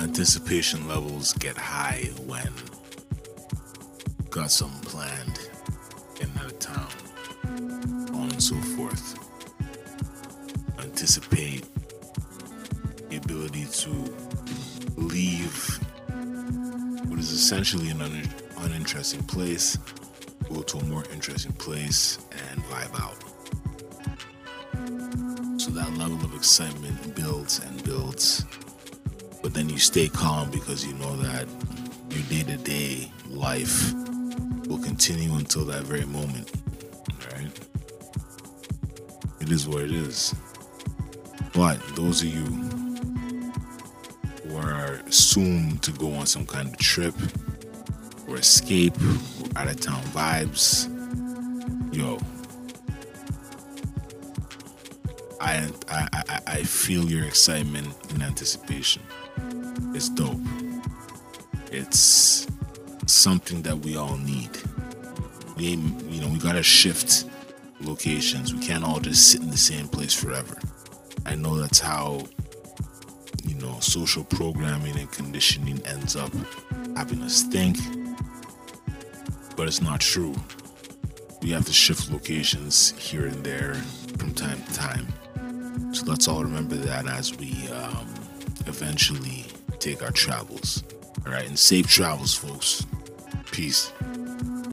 anticipation levels get high when got something planned in another town, on and so forth. Anticipate the ability to leave what is essentially an un- uninteresting place, go to a more interesting place, and vibe out. So that level of excitement builds and builds then you stay calm because you know that your day-to-day life will continue until that very moment right? It is what it is. But those of you who are soon to go on some kind of trip or escape or out of town vibes yo I, I, I, feel your excitement and anticipation it's dope. It's something that we all need. We, you know, we gotta shift locations. We can't all just sit in the same place forever. I know that's how, you know, social programming and conditioning ends up having us think, but it's not true. We have to shift locations here and there from time to time. So let's all remember that as we um, eventually take our travels. All right, and safe travels, folks. Peace.